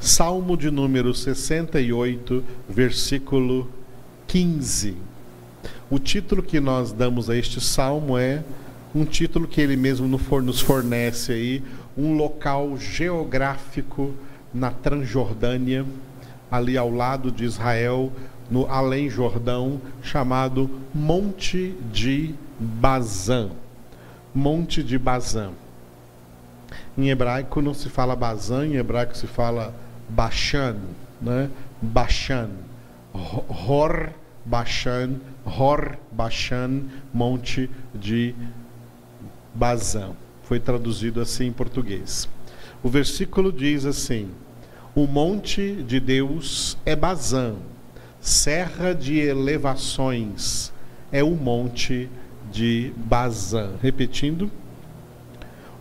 Salmo de número 68, versículo 15. O título que nós damos a este salmo é um título que ele mesmo nos fornece aí, um local geográfico na Transjordânia, ali ao lado de Israel, no além Jordão, chamado Monte de Bazã. Monte de Bazã. Em hebraico não se fala Bazã, em hebraico se fala Bashan, né? Bashan. Hor Bashan, Hor Bashan, Monte de Bazã. Foi traduzido assim em português. O versículo diz assim: O monte de Deus é Bazã, serra de elevações é o monte de Bazã. Repetindo,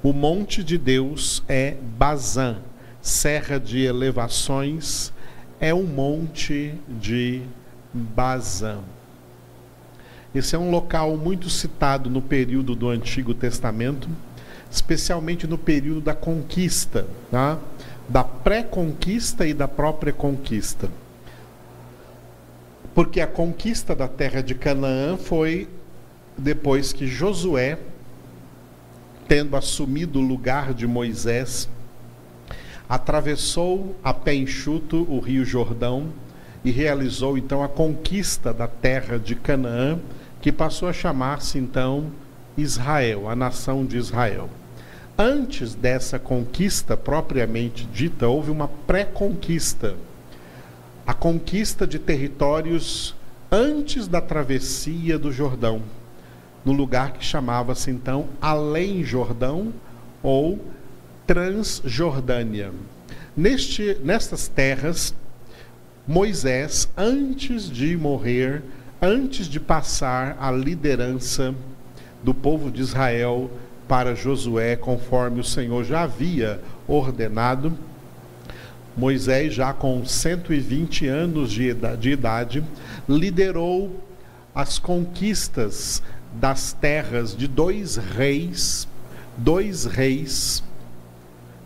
o monte de Deus é Bazã, serra de elevações é o monte de Bazã. Esse é um local muito citado no período do Antigo Testamento, especialmente no período da conquista, tá? da pré-conquista e da própria conquista porque a conquista da terra de Canaã foi depois que Josué, tendo assumido o lugar de Moisés, atravessou a pé enxuto o rio Jordão e realizou então a conquista da terra de Canaã, que passou a chamar-se então Israel, a nação de Israel. Antes dessa conquista propriamente dita, houve uma pré-conquista a conquista de territórios antes da travessia do Jordão, no lugar que chamava-se então Além Jordão ou Transjordânia. Neste, nestas terras, Moisés, antes de morrer, antes de passar a liderança do povo de Israel para Josué, conforme o Senhor já havia ordenado, Moisés, já com 120 anos de idade, liderou as conquistas das terras de dois reis, dois reis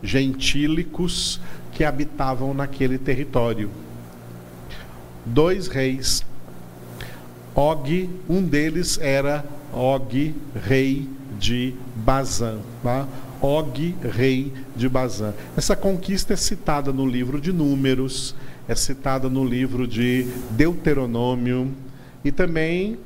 gentílicos que habitavam naquele território. Dois reis. Og, um deles era Og, rei de Bazã. Tá? Og, rei de Bazã. Essa conquista é citada no livro de Números, é citada no livro de Deuteronômio e também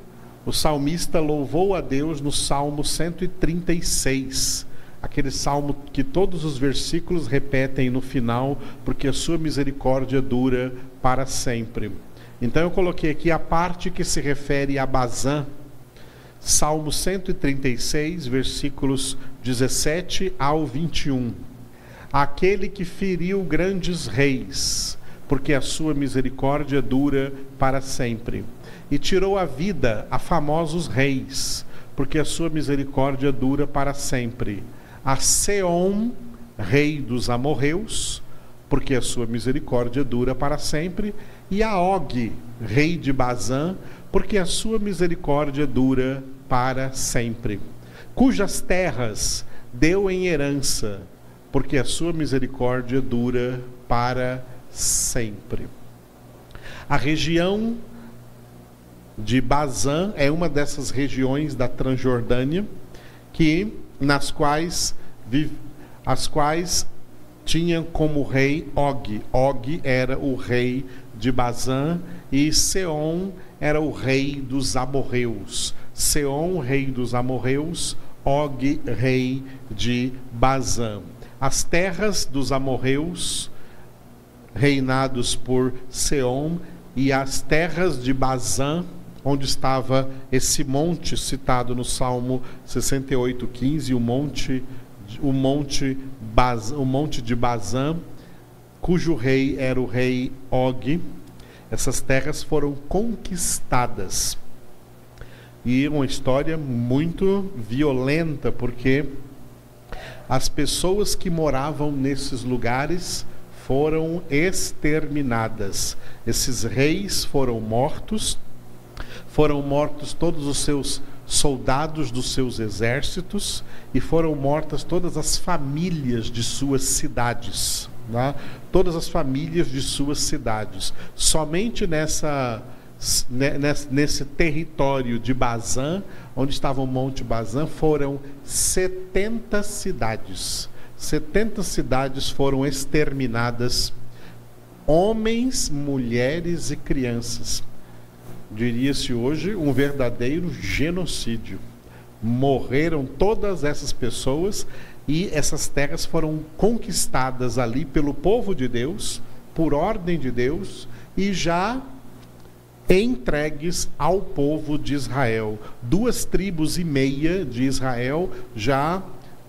o salmista louvou a Deus no Salmo 136, aquele salmo que todos os versículos repetem no final, porque a sua misericórdia dura para sempre. Então eu coloquei aqui a parte que se refere a Bazã, Salmo 136, versículos 17 ao 21. Aquele que feriu grandes reis, porque a sua misericórdia dura para sempre, e tirou a vida a famosos reis, porque a sua misericórdia dura para sempre. A Seom, rei dos amorreus, porque a sua misericórdia dura para sempre, e a Og, rei de Bazã, porque a sua misericórdia dura para sempre, cujas terras deu em herança, porque a sua misericórdia dura para sempre. A região de Bazã é uma dessas regiões da Transjordânia que nas quais as quais tinham como rei Og. Og era o rei de Bazã e Seom era o rei dos amorreus. Seom, rei dos amorreus, Og, rei de Bazã. As terras dos amorreus, reinados por Seom, e as terras de Bazã, onde estava esse monte citado no Salmo 68:15, o monte o monte Baz, o monte de Bazã, cujo rei era o rei Og. Essas terras foram conquistadas e uma história muito violenta, porque as pessoas que moravam nesses lugares foram exterminadas. Esses reis foram mortos, foram mortos todos os seus soldados dos seus exércitos e foram mortas todas as famílias de suas cidades. Tá? Todas as famílias de suas cidades. Somente nessa, nesse território de Bazã, onde estava o Monte Bazã, foram 70 cidades. 70 cidades foram exterminadas, homens, mulheres e crianças. Diria-se hoje um verdadeiro genocídio. Morreram todas essas pessoas e essas terras foram conquistadas ali pelo povo de Deus, por ordem de Deus, e já entregues ao povo de Israel. Duas tribos e meia de Israel já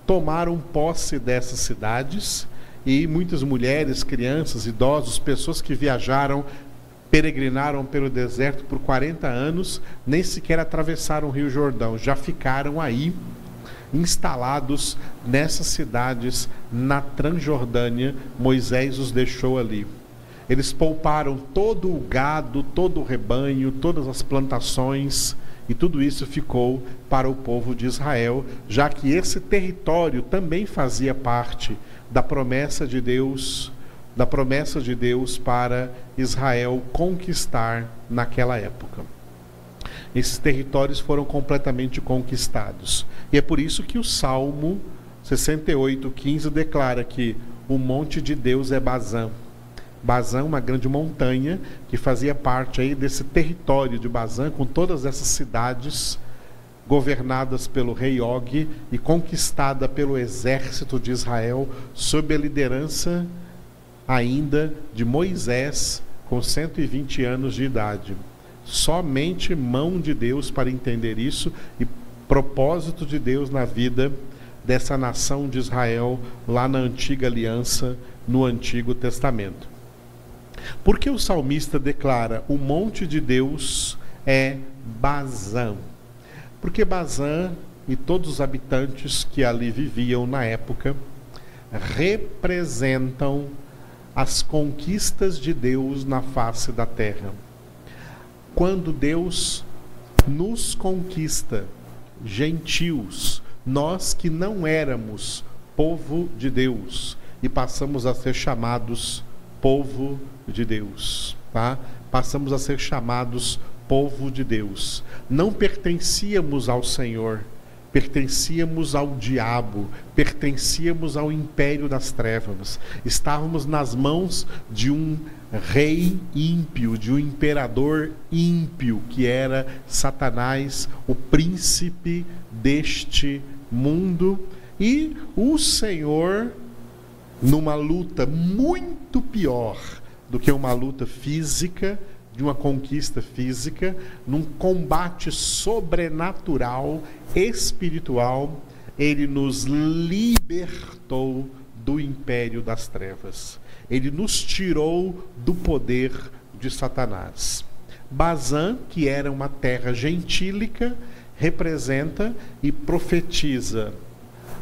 tomaram posse dessas cidades e muitas mulheres, crianças, idosos, pessoas que viajaram, peregrinaram pelo deserto por 40 anos, nem sequer atravessaram o Rio Jordão, já ficaram aí instalados nessas cidades na Transjordânia. Moisés os deixou ali. Eles pouparam todo o gado, todo o rebanho, todas as plantações e tudo isso ficou para o povo de Israel, já que esse território também fazia parte da promessa de Deus, da promessa de Deus para Israel conquistar naquela época. Esses territórios foram completamente conquistados. E é por isso que o Salmo 68, 15 declara que o monte de Deus é Bazã Bazã, uma grande montanha que fazia parte aí desse território de Bazã, com todas essas cidades governadas pelo rei Og e conquistada pelo exército de Israel sob a liderança ainda de Moisés, com 120 anos de idade. Somente mão de Deus para entender isso e propósito de Deus na vida dessa nação de Israel lá na antiga aliança, no Antigo Testamento. Por que o salmista declara o monte de Deus é Bazã? Porque Bazã e todos os habitantes que ali viviam na época representam as conquistas de Deus na face da terra. Quando Deus nos conquista, gentios, nós que não éramos povo de Deus e passamos a ser chamados povo de Deus, tá? Passamos a ser chamados povo de Deus. Não pertencíamos ao Senhor, pertencíamos ao diabo, pertencíamos ao império das trevas. Estávamos nas mãos de um rei ímpio, de um imperador ímpio, que era Satanás, o príncipe deste mundo, e o Senhor numa luta muito pior do que uma luta física, de uma conquista física, num combate sobrenatural, espiritual, ele nos libertou do império das trevas. Ele nos tirou do poder de Satanás. Bazã, que era uma terra gentílica, representa e profetiza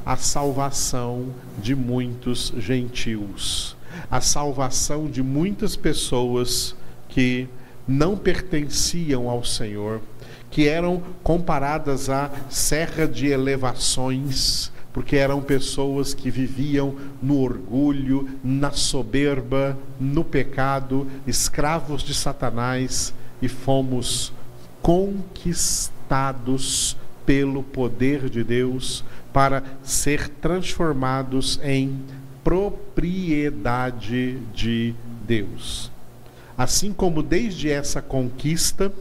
a salvação de muitos gentios, a salvação de muitas pessoas que não pertenciam ao Senhor, que eram comparadas à serra de elevações, porque eram pessoas que viviam no orgulho, na soberba, no pecado, escravos de Satanás e fomos conquistados pelo poder de Deus para ser transformados em propriedade de Deus. Assim como desde essa conquista,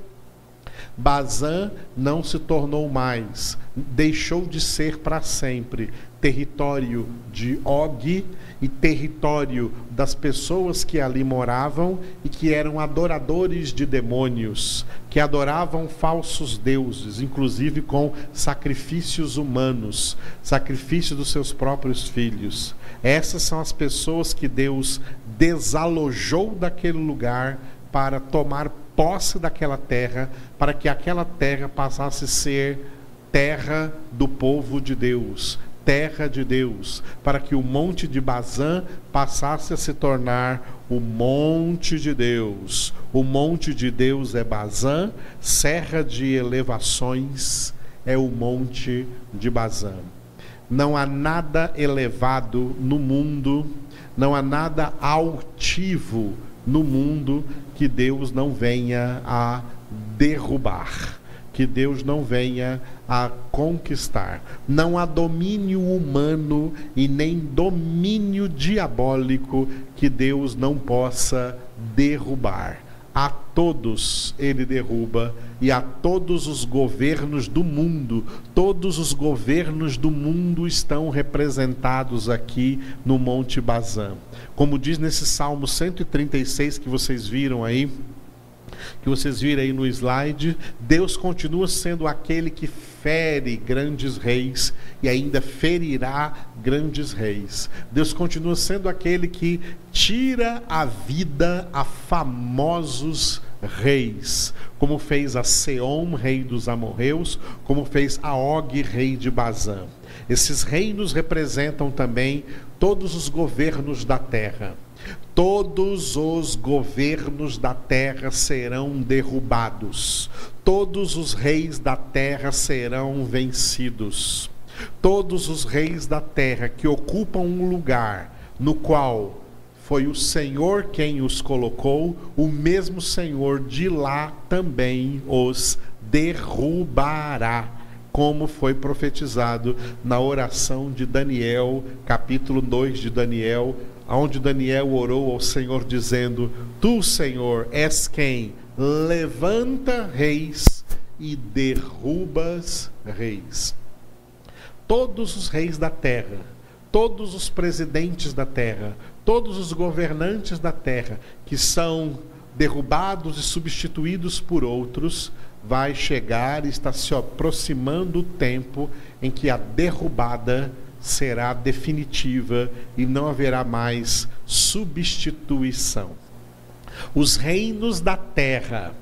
Bazã não se tornou mais, deixou de ser para sempre território de Og e território das pessoas que ali moravam e que eram adoradores de demônios, que adoravam falsos deuses, inclusive com sacrifícios humanos, sacrifício dos seus próprios filhos. Essas são as pessoas que Deus desalojou daquele lugar para tomar posse daquela terra, para que aquela terra passasse a ser terra do povo de Deus, terra de Deus, para que o monte de Bazã passasse a se tornar o monte de Deus. O monte de Deus é Bazã, serra de elevações é o monte de Bazã. Não há nada elevado no mundo, não há nada altivo no mundo que Deus não venha a derrubar, que Deus não venha a conquistar. Não há domínio humano e nem domínio diabólico que Deus não possa derrubar. A todos ele derruba e a todos os governos do mundo. Todos os governos do mundo estão representados aqui no Monte Bazã. Como diz nesse Salmo 136 que vocês viram aí, que vocês viram aí no slide, Deus continua sendo aquele que fere grandes reis e ainda ferirá grandes reis. Deus continua sendo aquele que tira a vida a famosos reis, como fez a Seom, rei dos amorreus, como fez a Og, rei de Bazã. Esses reinos representam também todos os governos da terra. Todos os governos da terra serão derrubados, todos os reis da terra serão vencidos. Todos os reis da terra que ocupam um lugar no qual foi o Senhor quem os colocou, o mesmo Senhor de lá também os derrubará, como foi profetizado na oração de Daniel, capítulo 2 de Daniel, onde Daniel orou ao Senhor dizendo: Tu, Senhor, és quem levanta reis e derrubas reis. Todos os reis da terra, todos os presidentes da terra, todos os governantes da terra que são derrubados e substituídos por outros, vai chegar e está se aproximando o tempo em que a derrubada será definitiva e não haverá mais substituição. Os reinos da terra,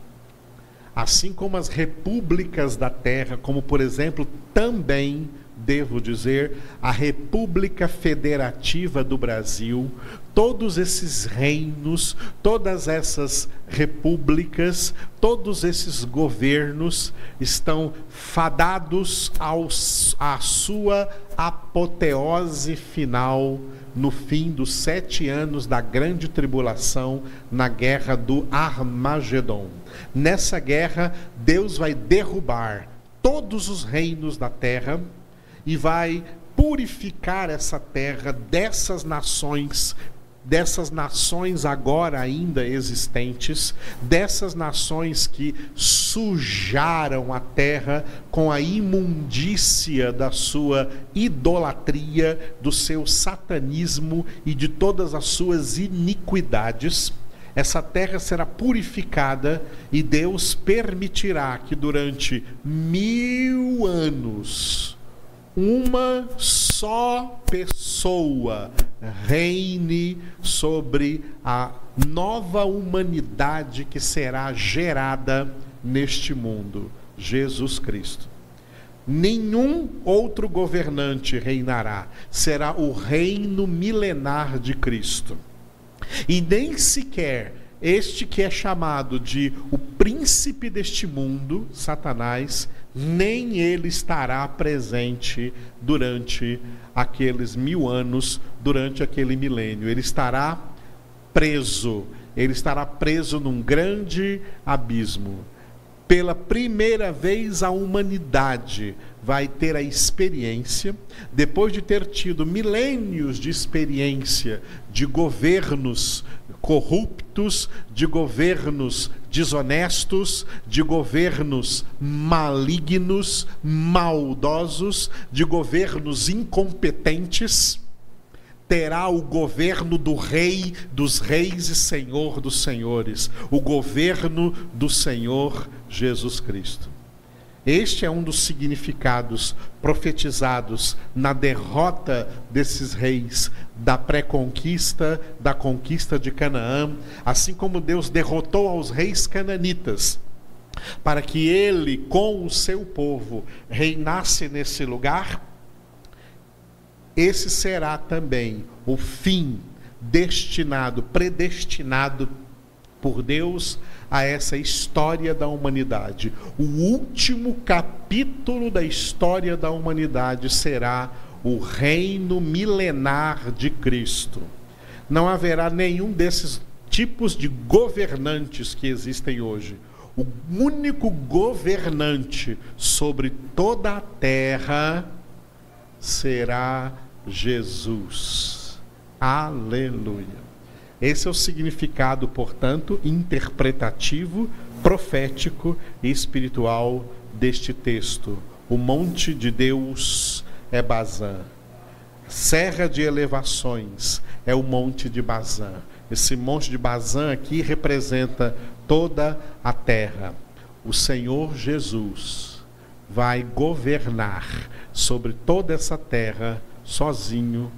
assim como as repúblicas da terra, como por exemplo também devo dizer, a República Federativa do Brasil, todos esses reinos, todas essas repúblicas, todos esses governos estão fadados aos, à sua apoteose final no fim dos sete anos da grande tribulação, na guerra do Armagedon. Nessa guerra, Deus vai derrubar todos os reinos da terra e vai purificar essa terra dessas nações dessas nações agora ainda existentes, dessas nações que sujaram a terra com a imundícia da sua idolatria, do seu satanismo e de todas as suas iniquidades. Essa terra será purificada e Deus permitirá que durante mil anos uma só pessoa reine sobre a nova humanidade que será gerada neste mundo, Jesus Cristo. Nenhum outro governante reinará, será o reino milenar de Cristo. E nem sequer este que é chamado de o príncipe deste mundo, Satanás, nem ele estará presente durante aqueles mil anos, durante aquele milênio. Ele estará preso, ele estará preso num grande abismo. Pela primeira vez, a humanidade vai ter a experiência, depois de ter tido milênios de experiência de governos corruptos, de governos desonestos, de governos malignos, maldosos, de governos incompetentes, terá o governo do Rei dos Reis e Senhor dos Senhores, o governo do Senhor Jesus Cristo. Este é um dos significados profetizados na derrota desses reis, da pré-conquista, da conquista de Canaã, assim como Deus derrotou aos reis cananitas, para que ele, com o seu povo, reinasse nesse lugar. Esse será também o fim destinado, predestinado por Deus a essa história da humanidade. O último capítulo da história da humanidade será o reino milenar de Cristo. Não haverá nenhum desses tipos de governantes que existem hoje. O único governante sobre toda a terra será Jesus. Aleluia. Esse é o significado, portanto, interpretativo, profético e espiritual deste texto. O monte de Deus é Bazã. Serra de elevações é o monte de Bazã. Esse monte de Bazã aqui representa toda a terra. O Senhor Jesus vai governar sobre toda essa terra sozinho,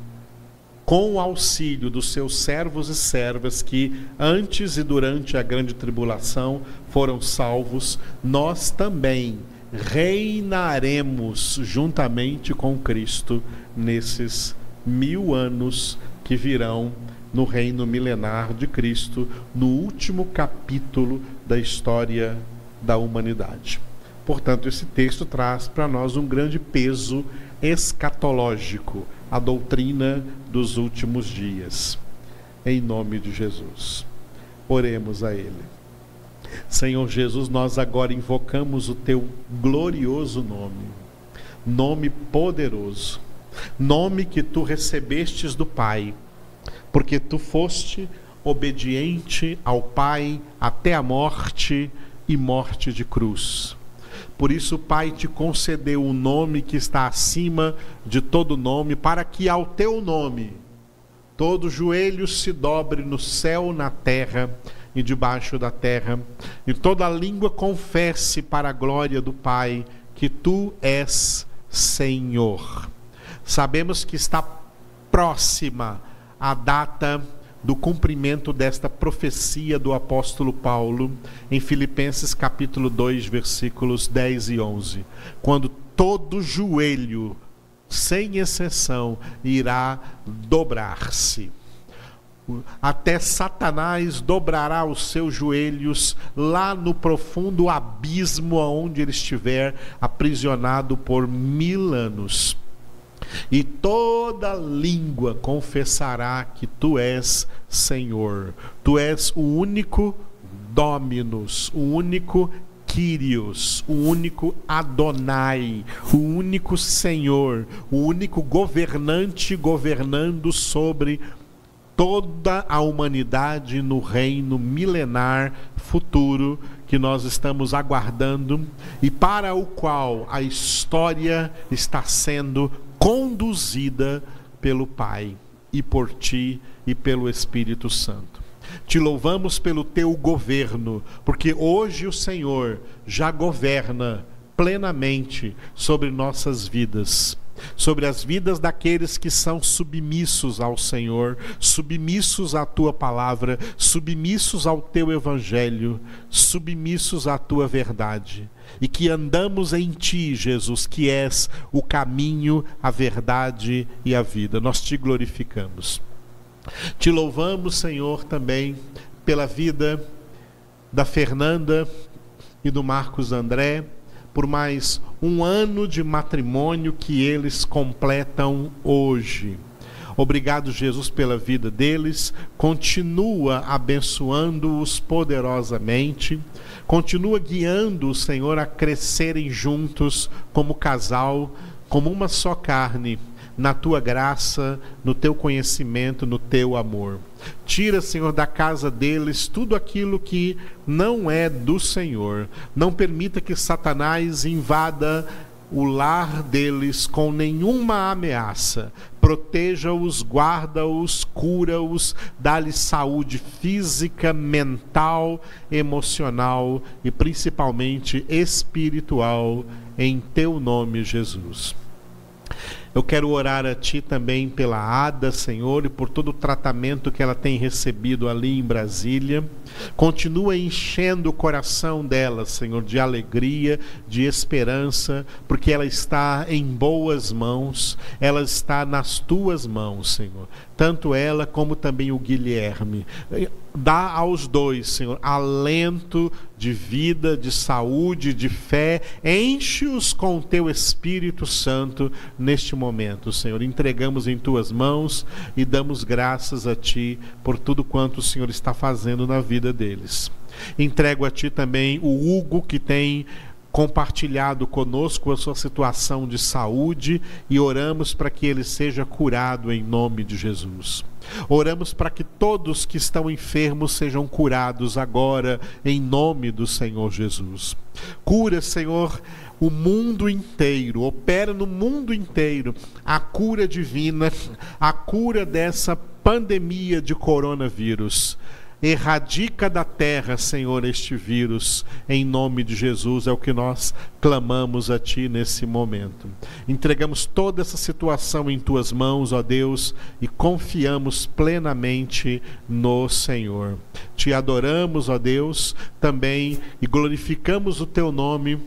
com o auxílio dos seus servos e servas que antes e durante a grande tribulação foram salvos, nós também reinaremos juntamente com Cristo nesses mil anos que virão no reino milenar de Cristo, no último capítulo da história da humanidade. Portanto, esse texto traz para nós um grande peso escatológico, a doutrina dos últimos dias. Em nome de Jesus. Oremos a Ele. Senhor Jesus, nós agora invocamos o Teu glorioso nome, nome poderoso, nome que Tu recebestes do Pai, porque Tu foste obediente ao Pai até a morte e morte de cruz. Por isso, o Pai te concedeu um nome que está acima de todo nome, para que ao teu nome todo joelho se dobre no céu, na terra e debaixo da terra, e toda língua confesse para a glória do Pai que tu és Senhor. Sabemos que está próxima a data do cumprimento desta profecia do apóstolo Paulo em Filipenses capítulo 2, versículos 10 e 11, quando todo joelho, sem exceção, irá dobrar-se. Até Satanás dobrará os seus joelhos lá no profundo abismo onde ele estiver aprisionado por mil anos e toda língua confessará que tu és Senhor. Tu és o único Dominus, o único Kyrios, o único Adonai, o único Senhor, o único governante governando sobre toda a humanidade no reino milenar futuro que nós estamos aguardando e para o qual a história está sendo conduzida pelo Pai e por ti e pelo Espírito Santo. Te louvamos pelo teu governo, porque hoje o Senhor já governa plenamente sobre nossas vidas sobre as vidas daqueles que são submissos ao Senhor, submissos à tua palavra, submissos ao teu evangelho, submissos à tua verdade e que andamos em Ti, Jesus, que és o caminho, a verdade e a vida. Nós te glorificamos. Te louvamos, Senhor, também pela vida da Fernanda e do Marcos André, por mais um ano de matrimônio que eles completam hoje. Obrigado, Jesus, pela vida deles. Continua abençoando-os poderosamente. Continua guiando o Senhor a crescerem juntos como casal, como uma só carne, na tua graça, no teu conhecimento, no teu amor. Tira, Senhor, da casa deles tudo aquilo que não é do Senhor. Não permita que Satanás invada o lar deles com nenhuma ameaça. Proteja-os, guarda-os, cura-os, dá-lhes saúde física, mental, emocional e principalmente espiritual, em teu nome, Jesus. Eu quero orar a Ti também pela Ada, Senhor, e por todo o tratamento que ela tem recebido ali em Brasília. Continua enchendo o coração dela, Senhor, de alegria, de esperança, porque ela está em boas mãos, ela está nas Tuas mãos, Senhor. Tanto ela como também o Guilherme. Dá aos dois, Senhor, alento de vida, de saúde, de fé. Enche-os com o teu Espírito Santo neste momento, Senhor. Entregamos em tuas mãos e damos graças a ti por tudo quanto o Senhor está fazendo na vida deles. Entrego a ti também o Hugo que tem compartilhado conosco a sua situação de saúde e oramos para que ele seja curado em nome de Jesus. Oramos para que todos que estão enfermos sejam curados agora em nome do Senhor Jesus. Cura, Senhor, o mundo inteiro, opera no mundo inteiro a cura divina, a cura dessa pandemia de coronavírus. Erradica da terra, Senhor, este vírus, em nome de Jesus, é o que nós clamamos a Ti nesse momento. Entregamos toda essa situação em Tuas mãos, ó Deus, e confiamos plenamente no Senhor. Te adoramos, ó Deus, também e glorificamos o Teu nome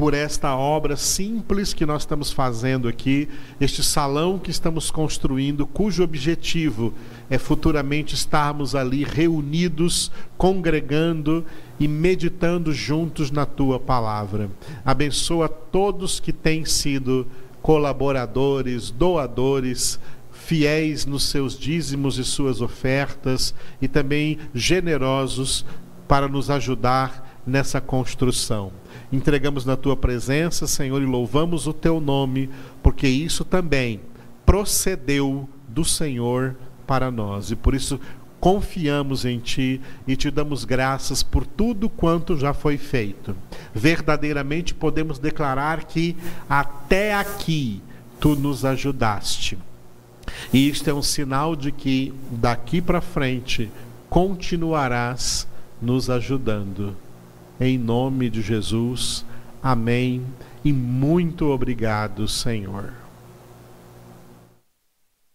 por esta obra simples que nós estamos fazendo aqui, este salão que estamos construindo, cujo objetivo é futuramente estarmos ali reunidos, congregando e meditando juntos na tua palavra. Abençoa todos que têm sido colaboradores, doadores, fiéis nos seus dízimos e suas ofertas e também generosos para nos ajudar nessa construção entregamos na tua presença, Senhor, e louvamos o teu nome, porque isso também procedeu do Senhor para nós. E por isso confiamos em ti e te damos graças por tudo quanto já foi feito. Verdadeiramente podemos declarar que até aqui tu nos ajudaste. E isto é um sinal de que daqui para frente continuarás nos ajudando. Em nome de Jesus, amém e muito obrigado, Senhor.